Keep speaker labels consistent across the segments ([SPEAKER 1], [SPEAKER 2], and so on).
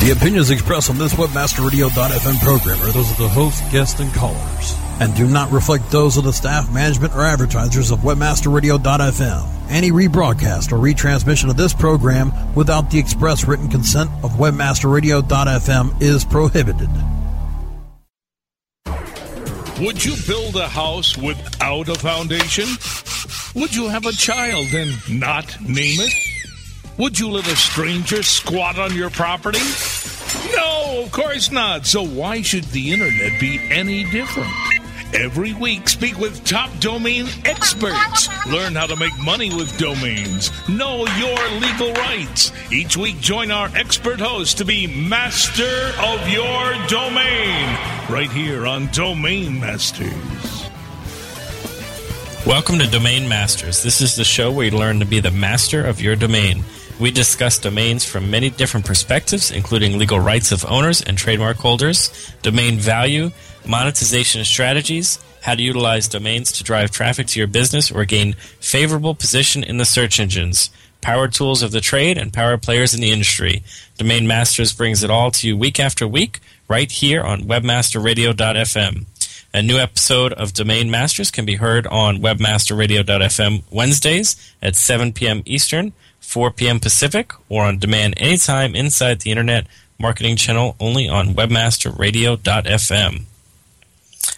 [SPEAKER 1] The opinions expressed on this webmasterradio.fm program are those of the host, guests, and callers, and do not reflect those of the staff, management, or advertisers of webmasterradio.fm. Any rebroadcast or retransmission of this program without the express written consent of webmasterradio.fm is prohibited.
[SPEAKER 2] Would you build a house without a foundation? Would you have a child and not name it? Would you let a stranger squat on your property? No, of course not. So why should the internet be any different? Every week, speak with top domain experts. Learn how to make money with domains. Know your legal rights. Each week, join our expert host to be master of your domain. Right here on Domain Masters.
[SPEAKER 3] Welcome to Domain Masters. This is the show where you learn to be the master of your domain. We discuss domains from many different perspectives, including legal rights of owners and trademark holders, domain value, monetization strategies, how to utilize domains to drive traffic to your business or gain favorable position in the search engines, power tools of the trade, and power players in the industry. Domain Masters brings it all to you week after week, right here on webmasterradio.fm. A new episode of Domain Masters can be heard on webmasterradio.fm Wednesdays at 7 p.m. Eastern, 4 p.m. Pacific, or on demand anytime inside the Internet marketing channel only on webmasterradio.fm.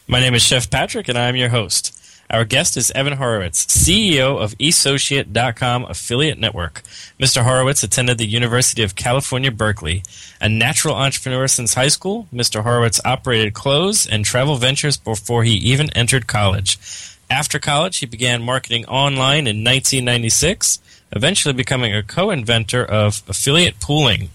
[SPEAKER 3] My name is Chef Patrick, and I'm your host. Our guest is Evan Horowitz, CEO of Essociate.com affiliate network. Mr. Horowitz attended the University of California, Berkeley. A natural entrepreneur since high school, Mr. Horowitz operated clothes and travel ventures before he even entered college. After college, he began marketing online in 1996, eventually becoming a co inventor of affiliate pooling.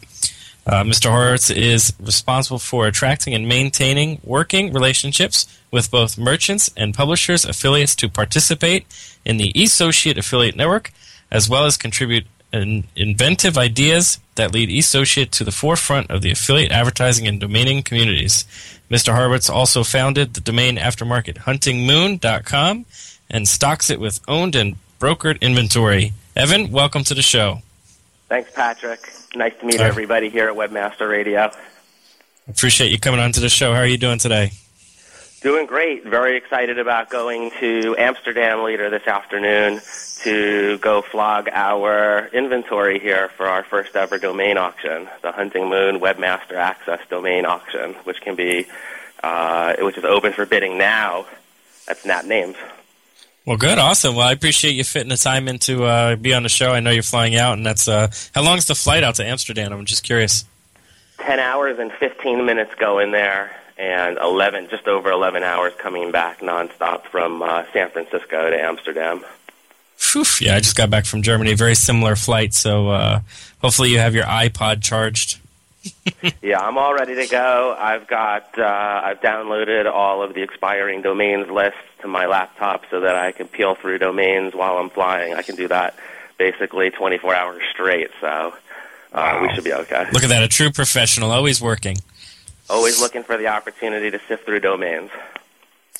[SPEAKER 3] Uh, Mr. Horowitz is responsible for attracting and maintaining working relationships with both merchants and publishers affiliates to participate in the Essociate affiliate network, as well as contribute inventive ideas that lead Essociate to the forefront of the affiliate advertising and domaining communities. Mr. Horowitz also founded the domain aftermarket huntingmoon.com and stocks it with owned and brokered inventory. Evan, welcome to the show.
[SPEAKER 4] Thanks, Patrick. Nice to meet everybody here at Webmaster Radio.
[SPEAKER 3] Appreciate you coming on to the show. How are you doing today?
[SPEAKER 4] Doing great. Very excited about going to Amsterdam later this afternoon to go flog our inventory here for our first ever domain auction, the Hunting Moon Webmaster Access Domain Auction, which can be, uh, which is open for bidding now. That's Snap Names.
[SPEAKER 3] Well, good, awesome. Well, I appreciate you fitting the time in to uh, be on the show. I know you're flying out, and that's uh, how long's the flight out to Amsterdam? I'm just curious.
[SPEAKER 4] Ten hours and fifteen minutes going there, and eleven, just over eleven hours coming back nonstop from uh, San Francisco to Amsterdam.
[SPEAKER 3] Whew, yeah, I just got back from Germany. Very similar flight, so uh, hopefully you have your iPod charged.
[SPEAKER 4] yeah, I'm all ready to go. I've got uh, I've downloaded all of the expiring domains lists to my laptop so that I can peel through domains while I'm flying. I can do that basically 24 hours straight. So uh,
[SPEAKER 3] wow.
[SPEAKER 4] we should be okay.
[SPEAKER 3] Look at that, a true professional, always working.
[SPEAKER 4] Always looking for the opportunity to sift through domains.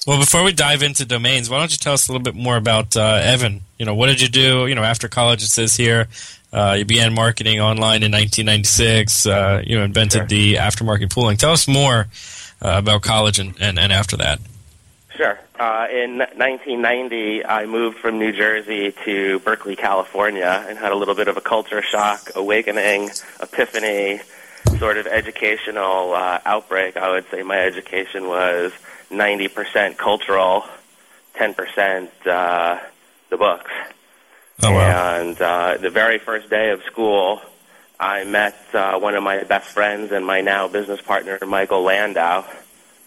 [SPEAKER 3] Well, before we dive into domains, why don't you tell us a little bit more about uh, Evan? You know, what did you do? You know, after college, it says here uh, you began marketing online in 1996. Uh, you know, invented sure. the aftermarket pooling. Tell us more uh, about college and, and, and after that.
[SPEAKER 4] Sure. Uh, in 1990, I moved from New Jersey to Berkeley, California, and had a little bit of a culture shock, awakening, epiphany, sort of educational uh, outbreak. I would say my education was 90% cultural, 10% uh, the books.
[SPEAKER 3] Oh, wow.
[SPEAKER 4] And uh, the very first day of school, I met uh, one of my best friends and my now business partner, Michael Landau,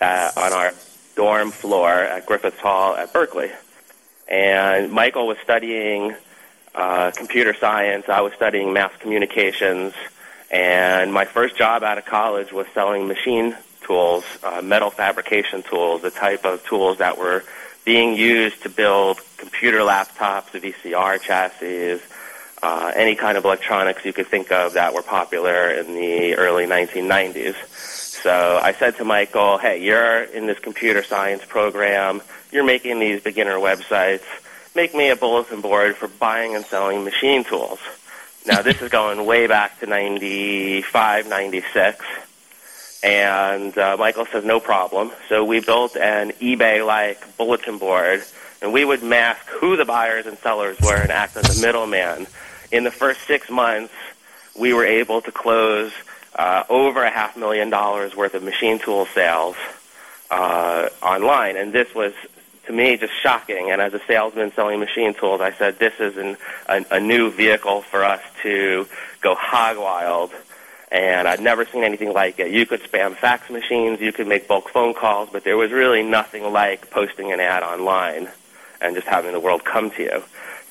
[SPEAKER 4] uh, on our dorm floor at Griffiths Hall at Berkeley. And Michael was studying uh, computer science. I was studying mass communications. And my first job out of college was selling machine tools, uh, metal fabrication tools, the type of tools that were being used to build computer laptops, VCR chassis, uh, any kind of electronics you could think of that were popular in the early 1990s. So I said to Michael, hey, you're in this computer science program. You're making these beginner websites. Make me a bulletin board for buying and selling machine tools. Now, this is going way back to 95, 96. And uh, Michael says, no problem. So we built an eBay-like bulletin board, and we would mask who the buyers and sellers were and act as a middleman. In the first six months, we were able to close uh, over a half million dollars worth of machine tool sales uh, online, and this was to me just shocking. And as a salesman selling machine tools, I said this is an, a, a new vehicle for us to go hog wild. And I'd never seen anything like it. You could spam fax machines, you could make bulk phone calls, but there was really nothing like posting an ad online and just having the world come to you.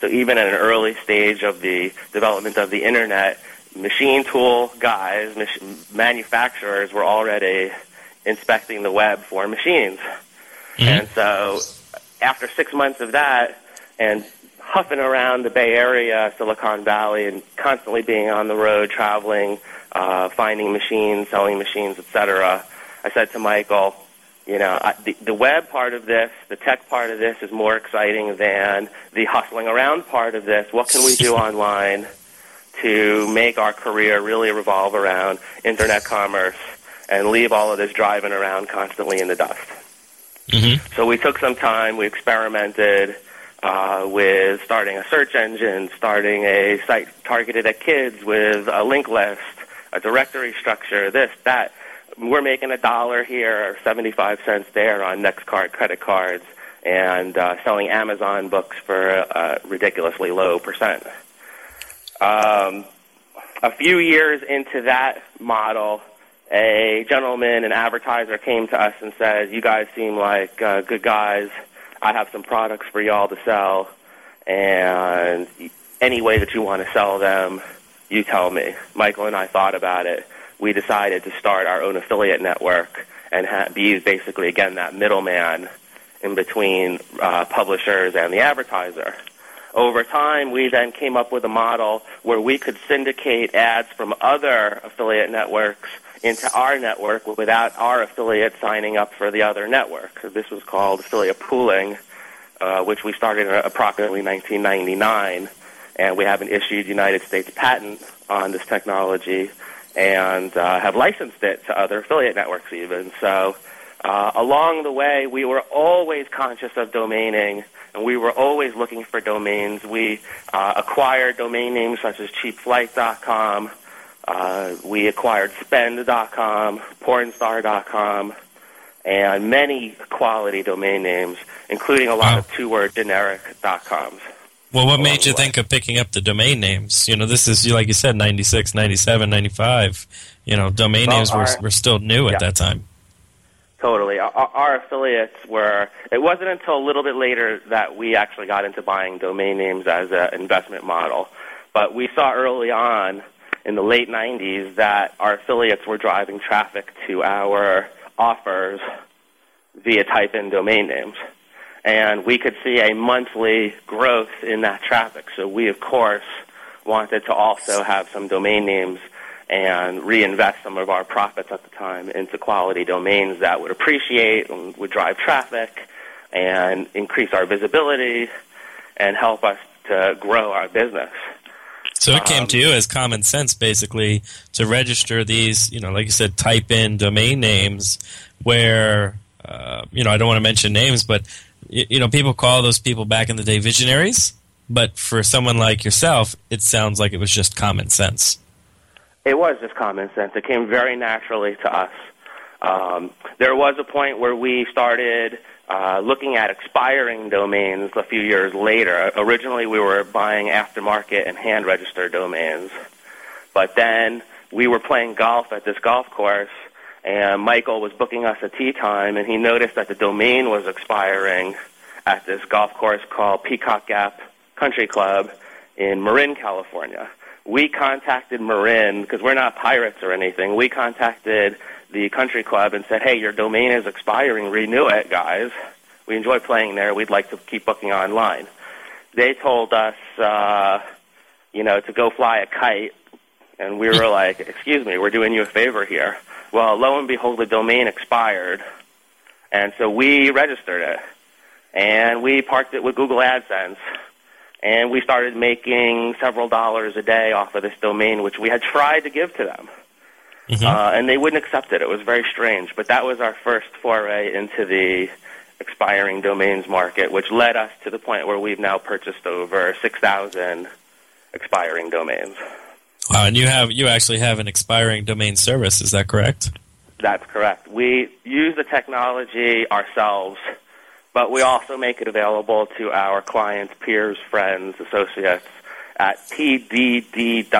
[SPEAKER 4] So even at an early stage of the development of the internet, machine tool guys, mach- manufacturers were already inspecting the web for machines. Mm-hmm. And so after six months of that and huffing around the Bay Area, Silicon Valley, and constantly being on the road, traveling, uh, finding machines, selling machines, etc., I said to Michael, you know, I, the, the web part of this, the tech part of this is more exciting than the hustling around part of this. What can we do online to make our career really revolve around internet commerce and leave all of this driving around constantly in the dust. Mm-hmm. So we took some time, we experimented uh, with starting a search engine, starting a site targeted at kids with a link list, a directory structure, this, that. We're making a dollar here, or 75 cents there on NextCard credit cards, and uh, selling Amazon books for a ridiculously low percent. Um, a few years into that model, a gentleman, an advertiser, came to us and said, "You guys seem like uh, good guys. I have some products for y'all to sell, and any way that you want to sell them, you tell me." Michael and I thought about it. We decided to start our own affiliate network and ha- be basically again that middleman in between uh, publishers and the advertiser. Over time, we then came up with a model where we could syndicate ads from other affiliate networks into our network without our affiliate signing up for the other network. This was called affiliate pooling, uh, which we started in approximately 1999, and we have an issued United States patent on this technology and uh, have licensed it to other affiliate networks even. So uh, along the way, we were always conscious of domaining and we were always looking for domains. We uh, acquired domain names such as cheapflight.com. Uh, we acquired spend.com, pornstar.com, and many quality domain names, including a lot wow. of two-word generic.coms.
[SPEAKER 3] Well, what made you think of picking up the domain names? You know, this is, like you said, 96, 97, 95. You know, domain well, names our, were, were still new at that time.
[SPEAKER 4] Totally. Our, our, affiliates were, it wasn't until a little bit later that we actually got into buying domain names as an investment model. But we saw early on in the late 90s that our affiliates were driving traffic to our offers via type in domain names. And we could see a monthly growth in that traffic. So we, of course, wanted to also have some domain names and reinvest some of our profits at the time into quality domains that would appreciate and would drive traffic and increase our visibility and help us to grow our business.
[SPEAKER 3] So it came um, to you as common sense, basically, to register these, you know, like you said, type in domain names where, uh, you know, I don't want to mention names, but, you know, people call those people back in the day visionaries. But for someone like yourself, it sounds like it was just common sense.
[SPEAKER 4] It was just common sense. It came very naturally to us. Um, there was a point where we started uh, looking at expiring domains a few years later. Originally, we were buying aftermarket and hand registered domains. But then we were playing golf at this golf course, and Michael was booking us a tee time, and he noticed that the domain was expiring at this golf course called Peacock Gap Country Club in Marin, California we contacted Marin because we're not pirates or anything. We contacted the country club and said, "Hey, your domain is expiring. Renew it, guys. We enjoy playing there. We'd like to keep booking online." They told us, uh, you know, to go fly a kite, and we were like, "Excuse me, we're doing you a favor here." Well, lo and behold, the domain expired, and so we registered it, and we parked it with Google AdSense and we started making several dollars a day off of this domain, which we had tried to give to them. Mm-hmm. Uh, and they wouldn't accept it. It was very strange. But that was our first foray into the expiring domains market, which led us to the point where we've now purchased over 6,000 expiring domains.
[SPEAKER 3] Wow, and you have you actually have an expiring domain service, is that correct?
[SPEAKER 4] That's correct. We use the technology ourselves but we also make it available to our clients, peers, friends, associates at pddw.com,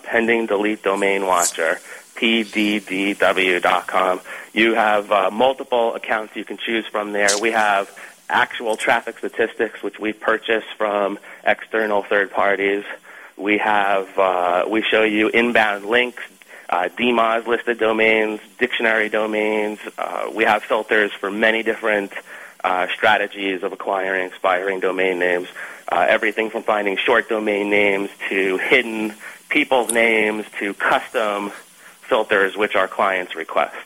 [SPEAKER 4] pending delete domain watcher, pddw.com. You have uh, multiple accounts you can choose from there. We have actual traffic statistics, which we purchase from external third parties. We have uh, we show you inbound links, uh, DMOZ listed domains, dictionary domains. Uh, we have filters for many different uh, strategies of acquiring expiring domain names. Uh, everything from finding short domain names to hidden people's names to custom filters which our clients request.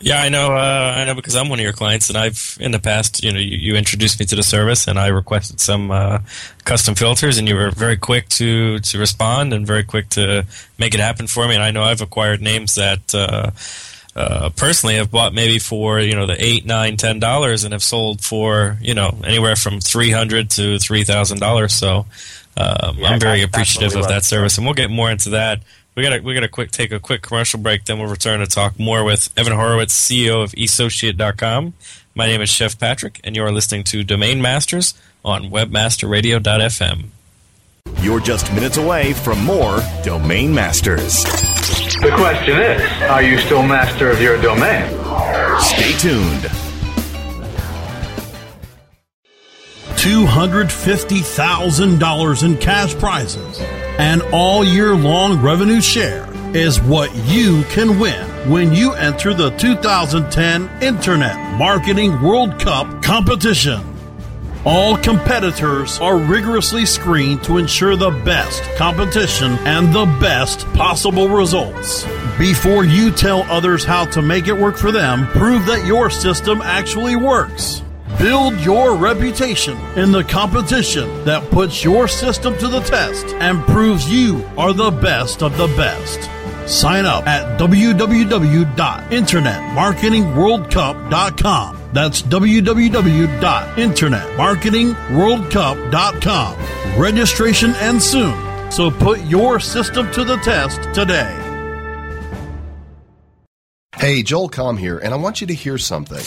[SPEAKER 3] Yeah, I know. Uh, I know because I'm one of your clients, and I've in the past, you know, you, you introduced me to the service, and I requested some uh, custom filters, and you were very quick to to respond and very quick to make it happen for me. And I know I've acquired names that. Uh, uh, personally have bought maybe for you know the eight, nine, ten dollars, and have sold for you know anywhere from three hundred to three thousand dollars. So um, yeah, I'm very appreciative of that service, and we'll get more into that. We got we got to quick take a quick commercial break, then we'll return to talk more with Evan Horowitz, CEO of Essociate.com. My name is Chef Patrick, and you are listening to Domain Masters on WebmasterRadio.fm.
[SPEAKER 5] You're just minutes away from more Domain Masters.
[SPEAKER 6] The question is, are you still master of your domain?
[SPEAKER 5] Stay tuned.
[SPEAKER 1] $250,000 in cash prizes and all year long revenue share is what you can win when you enter the 2010 Internet Marketing World Cup competition. All competitors are rigorously screened to ensure the best competition and the best possible results. Before you tell others how to make it work for them, prove that your system actually works. Build your reputation in the competition that puts your system to the test and proves you are the best of the best. Sign up at www.internetmarketingworldcup.com that's www.internetmarketingworldcup.com. Registration ends soon, so put your system to the test today.
[SPEAKER 7] Hey, Joel Comm here, and I want you to hear something.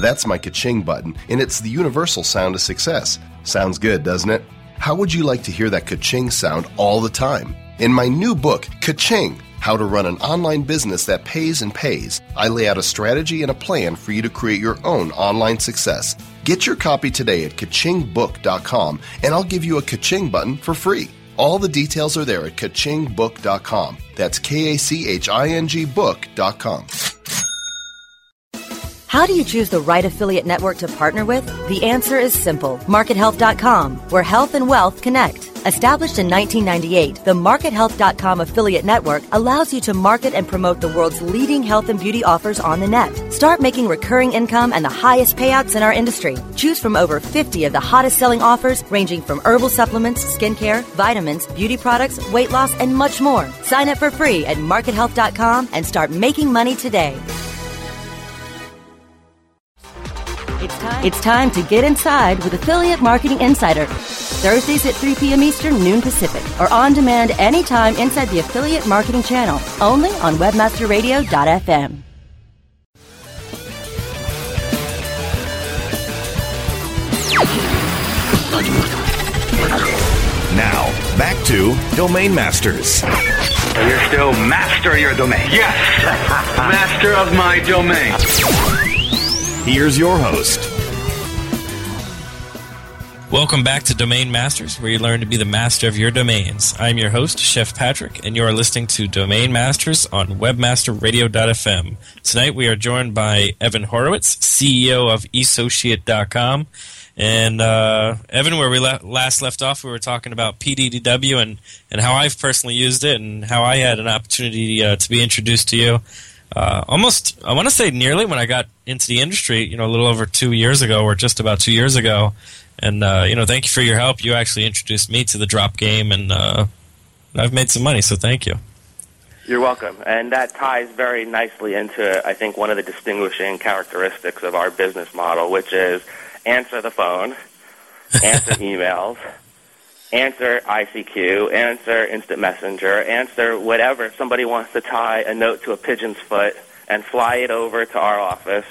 [SPEAKER 7] That's my ka-ching button, and it's the universal sound of success. Sounds good, doesn't it? How would you like to hear that ka-ching sound all the time? In my new book, Ka-ching, how to Run an Online Business That Pays and Pays, I lay out a strategy and a plan for you to create your own online success. Get your copy today at kachingbook.com and I'll give you a kaching button for free. All the details are there at kachingbook.com. That's K A C H I N G book.com.
[SPEAKER 8] How do you choose the right affiliate network to partner with? The answer is simple MarketHealth.com, where health and wealth connect. Established in 1998, the MarketHealth.com affiliate network allows you to market and promote the world's leading health and beauty offers on the net. Start making recurring income and the highest payouts in our industry. Choose from over 50 of the hottest selling offers, ranging from herbal supplements, skincare, vitamins, beauty products, weight loss, and much more. Sign up for free at MarketHealth.com and start making money today. It's time. it's time to get inside with Affiliate Marketing Insider. Thursdays at 3 p.m. Eastern, noon Pacific, or on demand anytime inside the Affiliate Marketing channel, only on WebmasterRadio.fm.
[SPEAKER 5] Now, back to Domain Masters.
[SPEAKER 6] You're still master of your domain. Yes, master of my domain.
[SPEAKER 5] Here's your host.
[SPEAKER 3] Welcome back to Domain Masters, where you learn to be the master of your domains. I'm your host, Chef Patrick, and you are listening to Domain Masters on WebmasterRadio.fm. Tonight we are joined by Evan Horowitz, CEO of Essociate.com. And uh, Evan, where we le- last left off, we were talking about PDDW and, and how I've personally used it and how I had an opportunity uh, to be introduced to you. Uh, almost, I want to say nearly when I got into the industry, you know, a little over two years ago, or just about two years ago. And uh, you know, thank you for your help. You actually introduced me to the drop game, and uh, I've made some money. So thank you.
[SPEAKER 4] You're welcome. And that ties very nicely into, I think, one of the distinguishing characteristics of our business model, which is answer the phone, answer emails, answer ICQ, answer instant messenger, answer whatever. If somebody wants to tie a note to a pigeon's foot and fly it over to our office,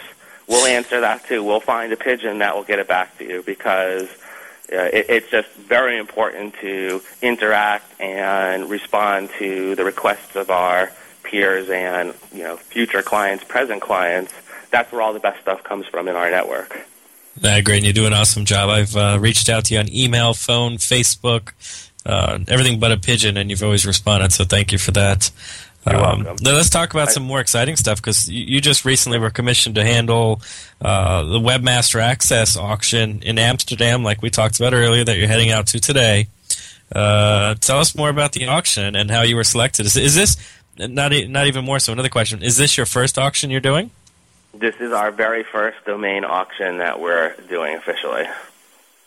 [SPEAKER 4] we'll answer that too. We'll find a pigeon that will get it back to you because uh, it, it's just very important to interact and respond to the requests of our peers and you know future clients, present clients. That's where all the best stuff comes from in our network.
[SPEAKER 3] Uh, great, and you do an awesome job. I've uh, reached out to you on email, phone, Facebook, uh, everything but a pigeon, and you've always responded. So thank you for that. Um, let's talk about some more exciting stuff because you, you, just recently were commissioned to handle uh, the Webmaster Access auction in Amsterdam, like we talked about earlier, that you're heading out to today. Uh, tell us more about the auction and how you were selected. Is, is this not not even more so? Another question: Is this your first auction you're doing?
[SPEAKER 4] This is our very first domain auction that we're doing officially.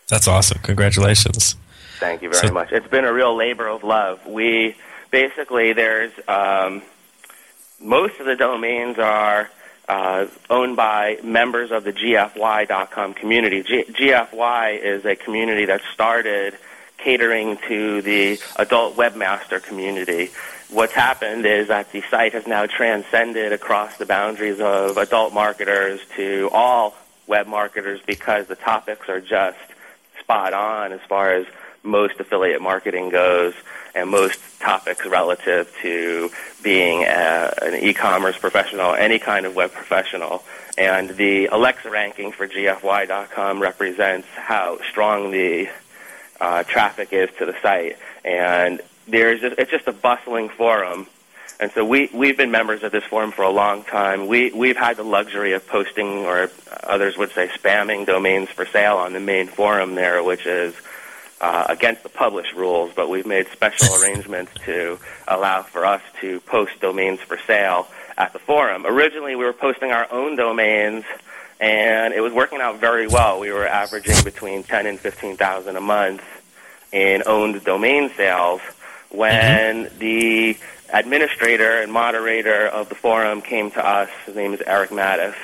[SPEAKER 3] That's awesome! Congratulations.
[SPEAKER 4] Thank you very so, much. It's been a real labor of love. We basically there's um, most of the domains are uh, owned by members of the GFY.com community. G- GFY is a community that started catering to the adult webmaster community. What's happened is that the site has now transcended across the boundaries of adult marketers to all web marketers because the topics are just spot on as far as most affiliate marketing goes and most topics relative to being a, an e-commerce professional, any kind of web professional. And the Alexa ranking for GFY.com represents how strong the uh, traffic is to the site. And there's just, it's just a bustling forum. And so we, we've been members of this forum for a long time. We, we've had the luxury of posting, or others would say spamming domains for sale on the main forum there, which is uh, against the published rules, but we've made special arrangements to allow for us to post domains for sale at the forum. Originally, we were posting our own domains, and it was working out very well. We were averaging between ten and fifteen thousand a month in owned domain sales. When mm-hmm. the administrator and moderator of the forum came to us, his name is Eric Mattis,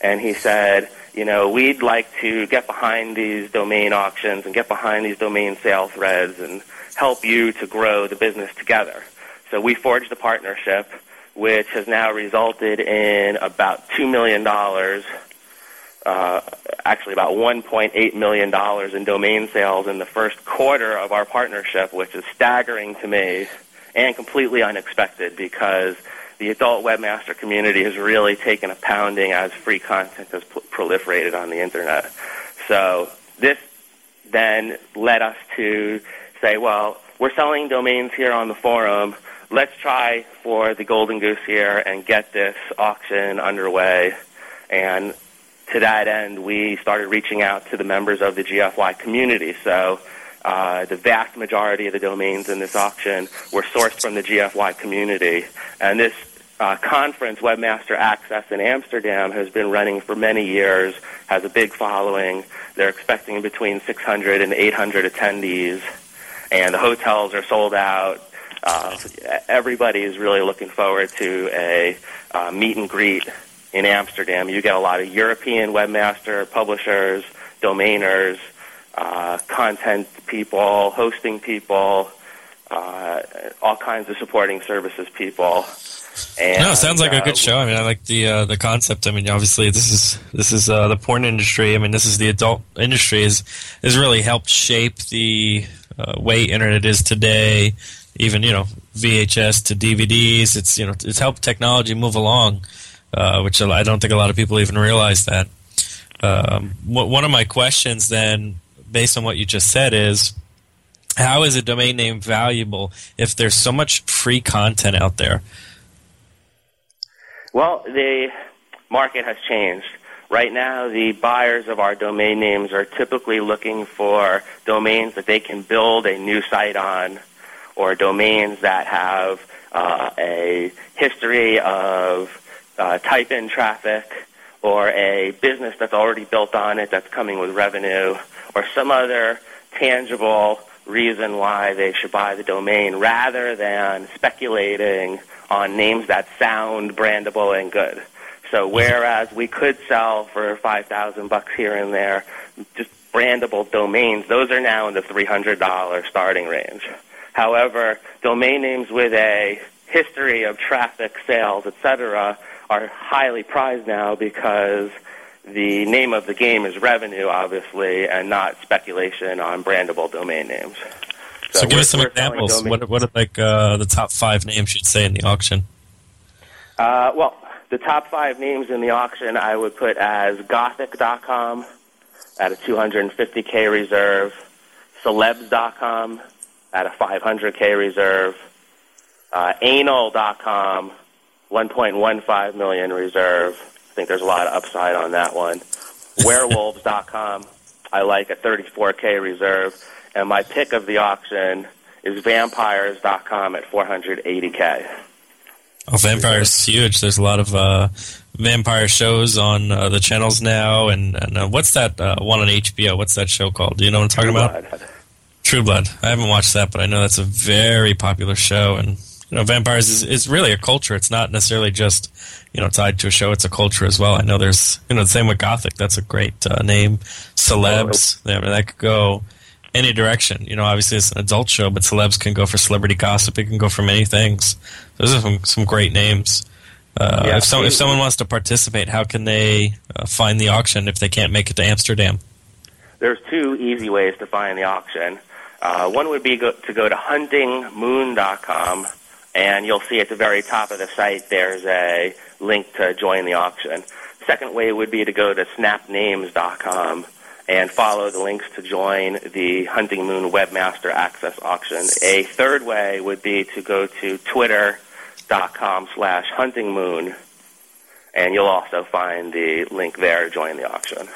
[SPEAKER 4] and he said, you know, we'd like to get behind these domain auctions and get behind these domain sale threads and help you to grow the business together. So we forged a partnership which has now resulted in about $2 million, uh, actually about $1.8 million in domain sales in the first quarter of our partnership, which is staggering to me and completely unexpected because – the adult webmaster community has really taken a pounding as free content has proliferated on the internet. So this then led us to say, well, we're selling domains here on the forum. Let's try for the golden goose here and get this auction underway. And to that end, we started reaching out to the members of the GFY community. So uh, the vast majority of the domains in this auction were sourced from the GFY community. And this uh, conference, Webmaster Access in Amsterdam, has been running for many years, has a big following. They're expecting between 600 and 800 attendees, and the hotels are sold out. Uh, everybody is really looking forward to a uh, meet and greet in Amsterdam. You get a lot of European webmaster publishers, domainers, uh, content people, hosting people, uh, all kinds of supporting services people. And,
[SPEAKER 3] no, it sounds like uh, a good show. I mean, I like the uh, the concept. I mean, obviously, this is this is uh, the porn industry. I mean, this is the adult industry is has really helped shape the uh, way internet is today. Even you know VHS to DVDs. It's you know it's helped technology move along, uh, which I don't think a lot of people even realize that. Um, one of my questions then based on what you just said, is how is a domain name valuable if there's so much free content out there?
[SPEAKER 4] Well, the market has changed. Right now, the buyers of our domain names are typically looking for domains that they can build a new site on or domains that have uh, a history of uh, type in traffic or a business that's already built on it that's coming with revenue or some other tangible reason why they should buy the domain rather than speculating on names that sound brandable and good. So whereas we could sell for 5000 bucks here and there just brandable domains, those are now in the $300 starting range. However, domain names with a history of traffic, sales, etc., are highly prized now because the name of the game is revenue, obviously, and not speculation on brandable domain names.
[SPEAKER 3] So, so give us some examples. What, what are like uh, the top five names you'd say in the auction?
[SPEAKER 4] Uh, well, the top five names in the auction I would put as Gothic.com at a 250k reserve, Celebs.com at a 500k reserve, uh, Anal.com 1.15 million reserve. I think there's a lot of upside on that one. Werewolves.com, I like a 34k reserve, and my pick of the auction is Vampires.com at 480k.
[SPEAKER 3] Oh, Vampires huge. There's a lot of uh, vampire shows on uh, the channels now, and, and uh, what's that uh, one on HBO? What's that show called? Do you know what I'm talking
[SPEAKER 4] True
[SPEAKER 3] about? Blood. True Blood. I haven't watched that, but I know that's a very popular show, and you know, vampires is, is really a culture. It's not necessarily just you know tied to a show. It's a culture as well. I know there's you know the same with Gothic. That's a great uh, name. Celebs. Oh, that could go any direction. You know, obviously it's an adult show, but celebs can go for celebrity gossip. It can go for many things. Those are some some great names. Uh, yeah, if, so, if someone wants to participate, how can they uh, find the auction if they can't make it to Amsterdam?
[SPEAKER 4] There's two easy ways to find the auction. Uh, one would be go, to go to huntingmoon.com and you'll see at the very top of the site there's a link to join the auction. Second way would be to go to snapnames.com and follow the links to join the Hunting Moon Webmaster Access Auction. A third way would be to go to twitter.com slash huntingmoon, and you'll also find the link there to join the auction.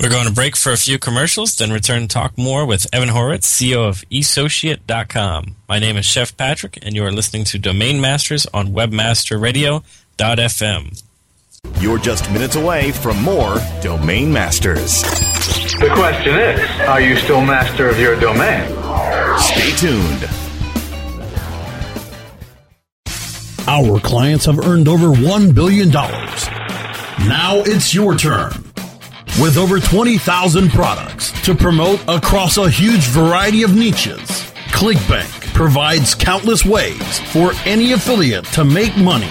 [SPEAKER 3] We're going to break for a few commercials, then return to talk more with Evan Horowitz, CEO of Essociate.com. My name is Chef Patrick, and you are listening to Domain Masters on WebmasterRadio.fm.
[SPEAKER 5] You're just minutes away from more Domain Masters.
[SPEAKER 6] The question is are you still master of your domain?
[SPEAKER 5] Stay tuned.
[SPEAKER 1] Our clients have earned over $1 billion. Now it's your turn with over 20,000 products to promote across a huge variety of niches. ClickBank provides countless ways for any affiliate to make money.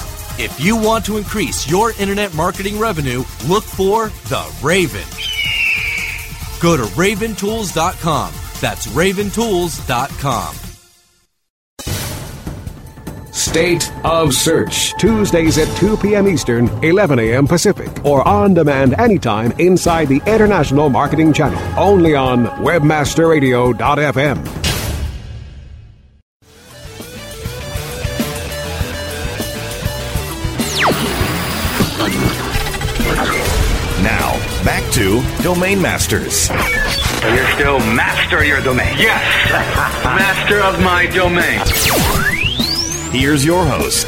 [SPEAKER 9] If you want to increase your internet marketing revenue, look for The Raven. Go to raventools.com. That's raventools.com.
[SPEAKER 10] State of Search, Tuesdays at 2 p.m. Eastern, 11 a.m. Pacific, or on demand anytime inside the International Marketing Channel, only on WebmasterRadio.fm.
[SPEAKER 5] Domain Masters.
[SPEAKER 6] You're still master of your domain. Yes, master of my domain.
[SPEAKER 5] Here's your host.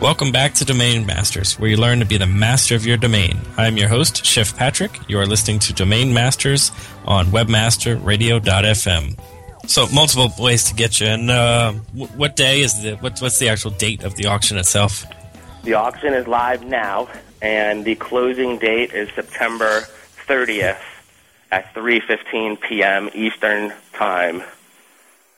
[SPEAKER 3] Welcome back to Domain Masters, where you learn to be the master of your domain. I am your host, Chef Patrick. You are listening to Domain Masters on WebmasterRadio.fm. So, multiple ways to get you. And uh, what day is the what's what's the actual date of the auction itself?
[SPEAKER 4] The auction is live now, and the closing date is September 30th at 3:15 p.m. Eastern Time,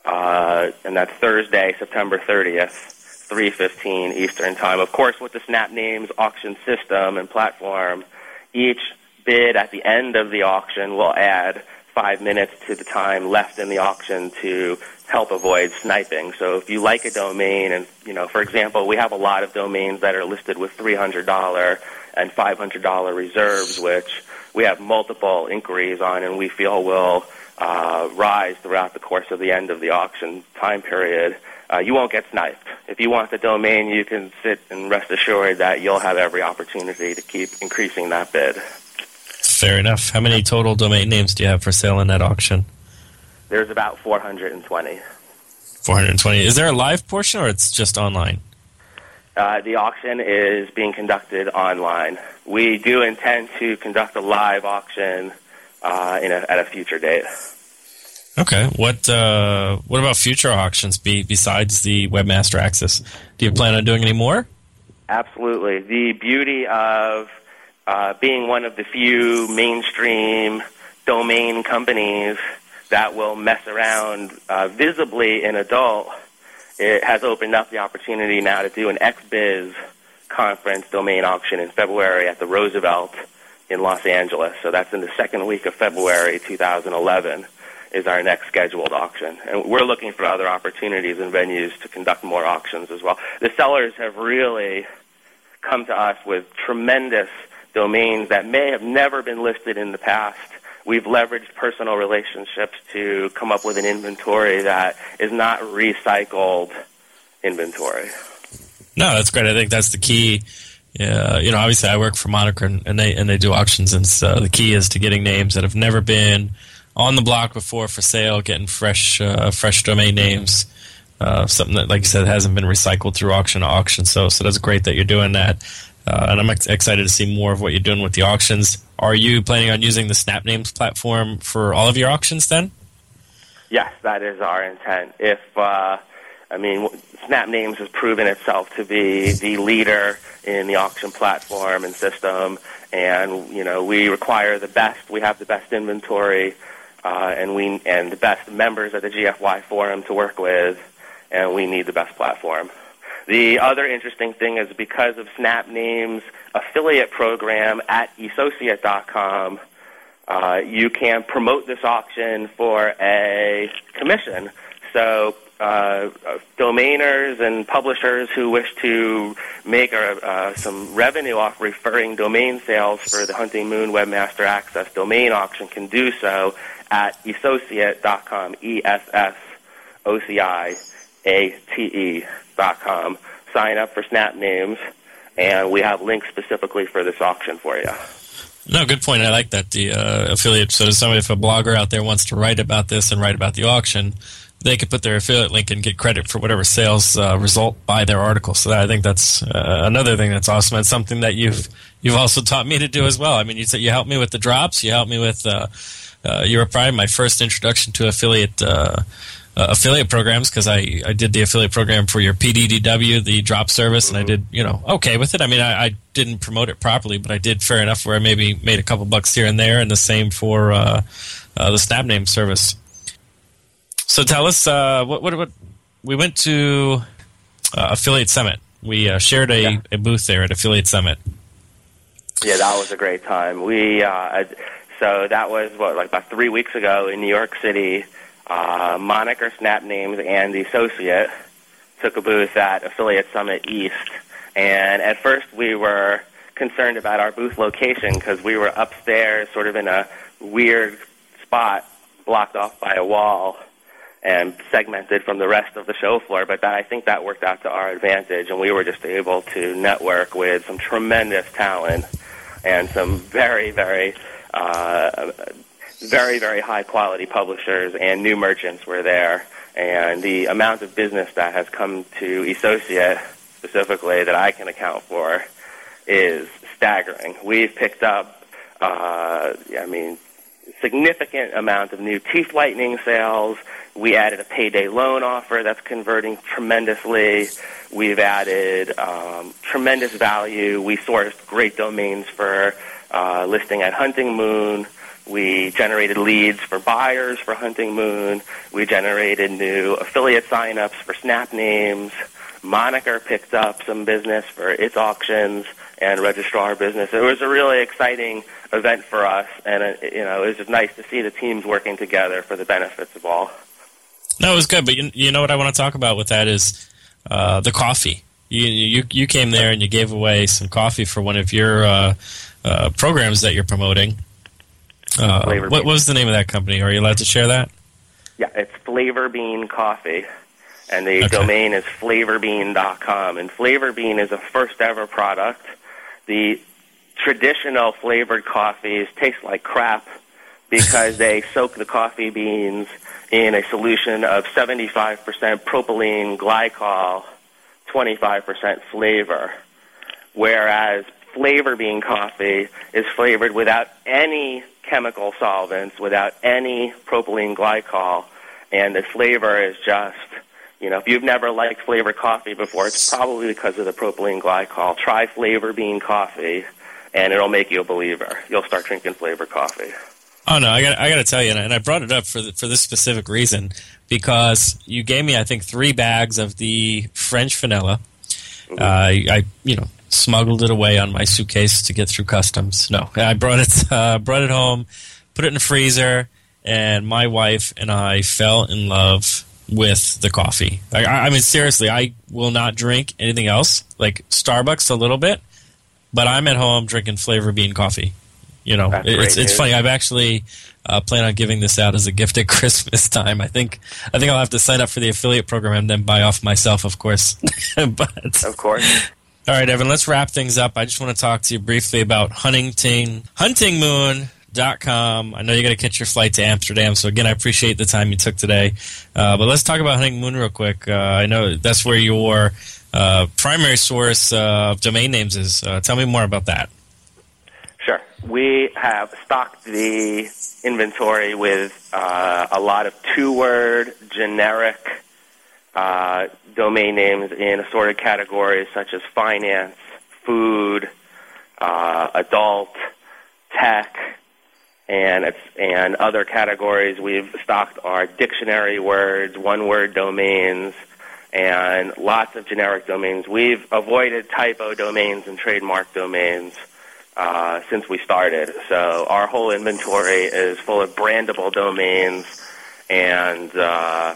[SPEAKER 4] uh, and that's Thursday, September 30th, 3:15 Eastern Time. Of course, with the Snap Names auction system and platform, each bid at the end of the auction will add five minutes to the time left in the auction to help avoid sniping. So if you like a domain, and you know, for example, we have a lot of domains that are listed with $300 and $500 reserves, which we have multiple inquiries on, and we feel will uh, rise throughout the course of the end of the auction time period. Uh, you won't get sniped. If you want the domain, you can sit and rest assured that you'll have every opportunity to keep increasing that bid.
[SPEAKER 3] Fair enough. How many total domain names do you have for sale in that auction?
[SPEAKER 4] There's about 420.
[SPEAKER 3] 420. Is there a live portion or it's just online?
[SPEAKER 4] Uh, the auction is being conducted online. We do intend to conduct a live auction uh, in a, at a future date.
[SPEAKER 3] Okay. What uh, What about future auctions be, besides the Webmaster Access? Do you plan on doing any more?
[SPEAKER 4] Absolutely. The beauty of uh, being one of the few mainstream domain companies that will mess around uh, visibly in adult, it has opened up the opportunity now to do an XBiz conference domain auction in February at the Roosevelt in Los Angeles. So that's in the second week of February 2011 is our next scheduled auction. And we're looking for other opportunities and venues to conduct more auctions as well. The sellers have really come to us with tremendous domains that may have never been listed in the past. We've leveraged personal relationships to come up with an inventory that is not recycled inventory.
[SPEAKER 3] No, that's great. I think that's the key. Yeah, you know, obviously I work for Moniker and, and they and they do auctions, and so the key is to getting names that have never been on the block before for sale, getting fresh uh, fresh domain names. Uh, something that, like you said, hasn't been recycled through auction to auction. So, so that's great that you're doing that. Uh, and I'm ex- excited to see more of what you're doing with the auctions. Are you planning on using the Snap Names platform for all of your auctions then?
[SPEAKER 4] Yes, that is our intent. If uh, I mean, Snap Names has proven itself to be the leader in the auction platform and system, and you know we require the best. We have the best inventory, uh, and we and the best members of the GFY forum to work with, and we need the best platform. The other interesting thing is because of Snap Names affiliate program at Essociate.com, uh, you can promote this auction for a commission. So uh, domainers and publishers who wish to make uh, some revenue off referring domain sales for the Hunting Moon Webmaster Access domain auction can do so at Essociate.com, E-S-S-O-C-I-A-T-E com. Sign up for Snap Names, and we have links specifically for this auction for you.
[SPEAKER 3] No, good point. I like that the uh, affiliate. So, somebody, if a blogger out there wants to write about this and write about the auction, they could put their affiliate link and get credit for whatever sales uh, result by their article. So, that, I think that's uh, another thing that's awesome. It's something that you've you've also taught me to do as well. I mean, you said you helped me with the drops. You helped me with. Uh, uh, you were probably my first introduction to affiliate. Uh, affiliate programs because I, I did the affiliate program for your PDDW, the drop service, and I did, you know, okay with it. I mean, I, I, didn't promote it properly, but I did fair enough where I maybe made a couple bucks here and there, and the same for uh, uh, the Snap Name service. So tell us, uh, what, what, what, we went to uh, Affiliate Summit. We uh, shared a,
[SPEAKER 4] Yeah.
[SPEAKER 3] a booth there at Affiliate Summit.
[SPEAKER 4] Yeah, that was a great time. We uh, so that was what like about three weeks ago in New York City. Uh, Moniker Snap Names and the Essociate took a booth at Affiliate Summit East, and at first we were concerned about our booth location because we were upstairs, sort of in a weird spot, blocked off by a wall and segmented from the rest of the show floor. But that, I think that worked out to our advantage, and we were just able to network with some tremendous talent and some very, very, uh, very, very high quality publishers and new merchants were there. And the amount of business that has come to Essociate specifically that I can account for is staggering. We've picked up, uh, I mean, significant amount of new teeth whitening sales. We added a payday loan offer that's converting tremendously. We've added um, tremendous value. We sourced great domains for uh, listing at Hunting Moon. We generated leads for buyers for Hunting Moon. We generated new affiliate signups for Snap Names. Moniker picked up some business for its auctions and registrar business. It was a really exciting event for us, and it, uh, you know it was just nice to see the teams working together for the benefits of all.
[SPEAKER 3] No, it was good, but you, you know what I want to talk about with that is uh, the coffee. You, you you came there and you gave away some coffee for one of your uh, uh, programs that you're promoting. Uh, what was the name of that company? Are you allowed to share that?
[SPEAKER 4] Yeah, it's Flavor Bean Coffee and the okay. domain is flavorbean.com. And Flavor Bean is a first ever product the traditional flavored coffees taste like crap because they soak the coffee beans in a solution of 75% propylene glycol, 25% flavor. Whereas flavor bean coffee is flavored without any chemical solvents, without any propylene glycol, and the flavor is just you know, if you've never liked flavored coffee before, it's probably because of the propylene glycol. Try flavor bean coffee, and it'll make you a believer. You'll start drinking flavored coffee.
[SPEAKER 3] Oh no, I got I got to tell you, and I brought it up for the, for this specific reason because you gave me I think three bags of the French vanilla. Mm-hmm. Uh, I, I you know smuggled it away on my suitcase to get through customs. No, I brought it uh, brought it home, put it in the freezer, and my wife and I fell in love with the coffee. I, I mean, seriously, I will not drink anything else. Like Starbucks, a little bit, but I'm at home drinking flavor bean coffee. You know, That's it's it's funny. I've actually uh, plan on giving this out as a gift at Christmas time. I think I think I'll have to sign up for the affiliate program and then buy off myself, of course. but
[SPEAKER 4] of course.
[SPEAKER 3] All right, Evan. Let's wrap things up. I just want to talk to you briefly about Huntington Hunting Moon com. I know you got to catch your flight to Amsterdam, so again, I appreciate the time you took today. Uh, but let's talk about Hunting Moon real quick. Uh, I know that's where your uh, primary source of domain names is. Uh, tell me more about that.
[SPEAKER 4] Sure. We have stocked the inventory with uh, a lot of two-word generic uh, domain names in assorted categories such as finance, food, adult, tech, and it's and other categories we've stocked are dictionary words, one-word domains, and lots of generic domains. We've avoided typo domains and trademark domains uh, since we started. So our whole inventory is full of brandable domains and uh,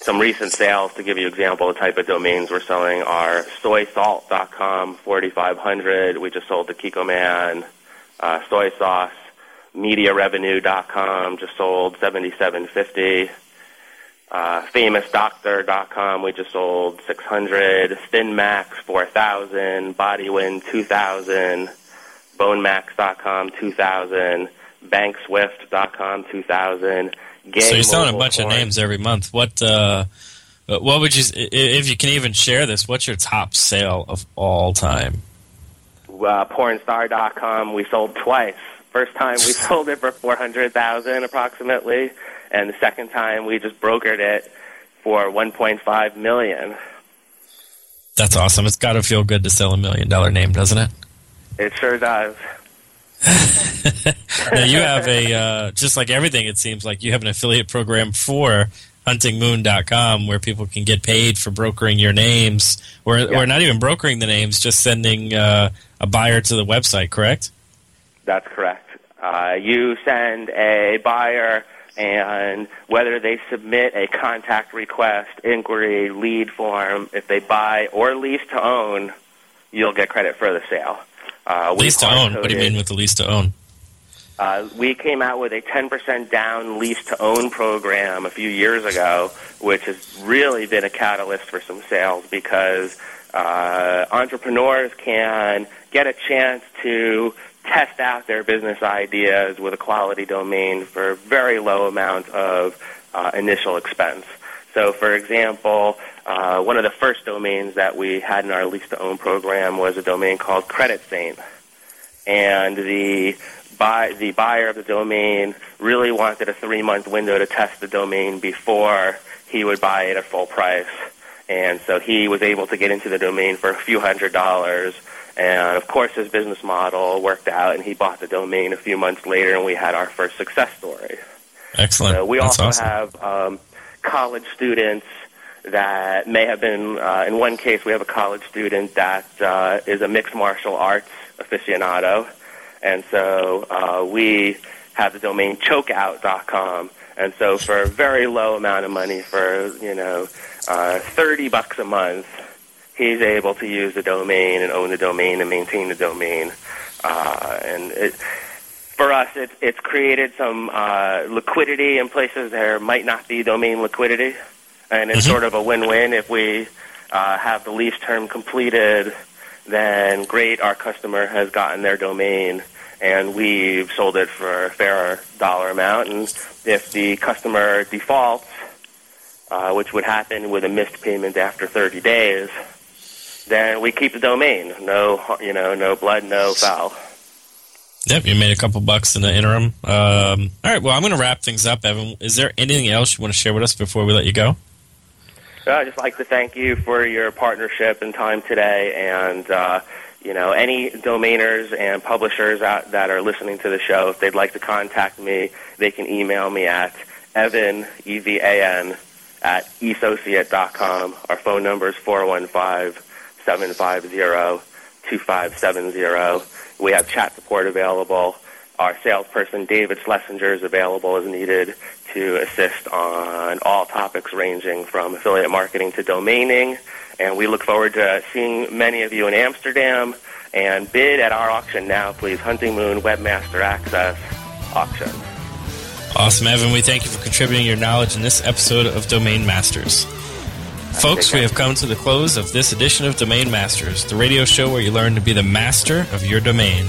[SPEAKER 4] some recent sales. To give you an example, the type of domains we're selling are soysalt.com, 4500. We just sold to Kikkoman. Uh, soy sauce MediaRevenue.com just sold 7750. Uh, FamousDoctor.com we just sold 600. SpinMax 4000. BodyWin 2000. BoneMax.com 2000. BankSwift.com 2000.
[SPEAKER 3] Gang so you're selling a bunch porn. of names every month. What uh, what would you, if you can even share this? What's your top sale of all time?
[SPEAKER 4] Uh, pornstar.com we sold twice. First time we sold it for four hundred thousand approximately, and the second time we just brokered it for one point five million.
[SPEAKER 3] That's awesome. It's got to feel good to sell a million dollar name, doesn't it?
[SPEAKER 4] It sure does.
[SPEAKER 3] now you have a uh, just like everything. It seems like you have an affiliate program for huntingmoon.com where people can get paid for brokering your names, or,
[SPEAKER 4] Yeah.
[SPEAKER 3] or not even brokering the names, just sending uh, a buyer to the website, correct?
[SPEAKER 4] That's correct. Uh, you send a buyer, and whether they submit a contact request, inquiry, lead form, if they buy or lease to own, you'll get credit for the sale. Uh,
[SPEAKER 3] lease to own. What do you mean with the lease to own?
[SPEAKER 4] Uh, we came out with a 10% down lease to own program a few years ago, which has really been a catalyst for some sales because uh, entrepreneurs can get a chance to test out their business ideas with a quality domain for a very low amount of uh, initial expense. So, for example, uh, one of the first domains that we had in our lease to own program was a domain called Credit Saint and the buy the buyer of the domain really wanted a three month window to test the domain before he would buy it at full price. And so he was able to get into the domain for a few hundred dollars. And of course, his business model worked out, and he bought the domain a few months later, and we had our first success story.
[SPEAKER 3] Excellent.
[SPEAKER 4] So we
[SPEAKER 3] That's
[SPEAKER 4] also
[SPEAKER 3] awesome.
[SPEAKER 4] have um, college students that may have been, uh, in one case, we have a college student that uh, is a mixed martial arts aficionado. And so uh, we have the domain chokeout.com. And so for a very low amount of money, for, you know, uh, 30 bucks a month, he's able to use the domain and own the domain and maintain the domain. Uh, and it, for us, it, it's created some uh, liquidity in places there might not be domain liquidity, and it's
[SPEAKER 3] Mhm.
[SPEAKER 4] sort of a win-win. If we uh, have the lease term completed, then great, our customer has gotten their domain, and we've sold it for a fair dollar amount. And if the customer defaults, uh, which would happen with a missed payment after 30 days, then we keep the domain. No, you know, no blood, no foul.
[SPEAKER 3] Yep, you made a couple bucks in the interim. Um, all right, well, I'm going to wrap things up, Evan. Is there anything else you want to share with us before we let you go?
[SPEAKER 4] Uh, I'd just like to thank you for your partnership and time today. And, uh, you know, any domainers and publishers out that are listening to the show, if they'd like to contact me, they can email me at evan, E-V-A-N, at essociate.com. Our phone number is 415-750-2570. We have chat support available. Our salesperson, David Schlesinger, is available as needed to assist on all topics ranging from affiliate marketing to domaining. And we look forward to seeing many of you in Amsterdam. And bid at our auction now, please. Hunting Moon Webmaster Access Auction.
[SPEAKER 3] Awesome, Evan. We thank you for contributing your knowledge in this episode of Domain Masters. Folks, we have come to the close of this edition of Domain Masters, the radio show where you learn to be the master of your domain.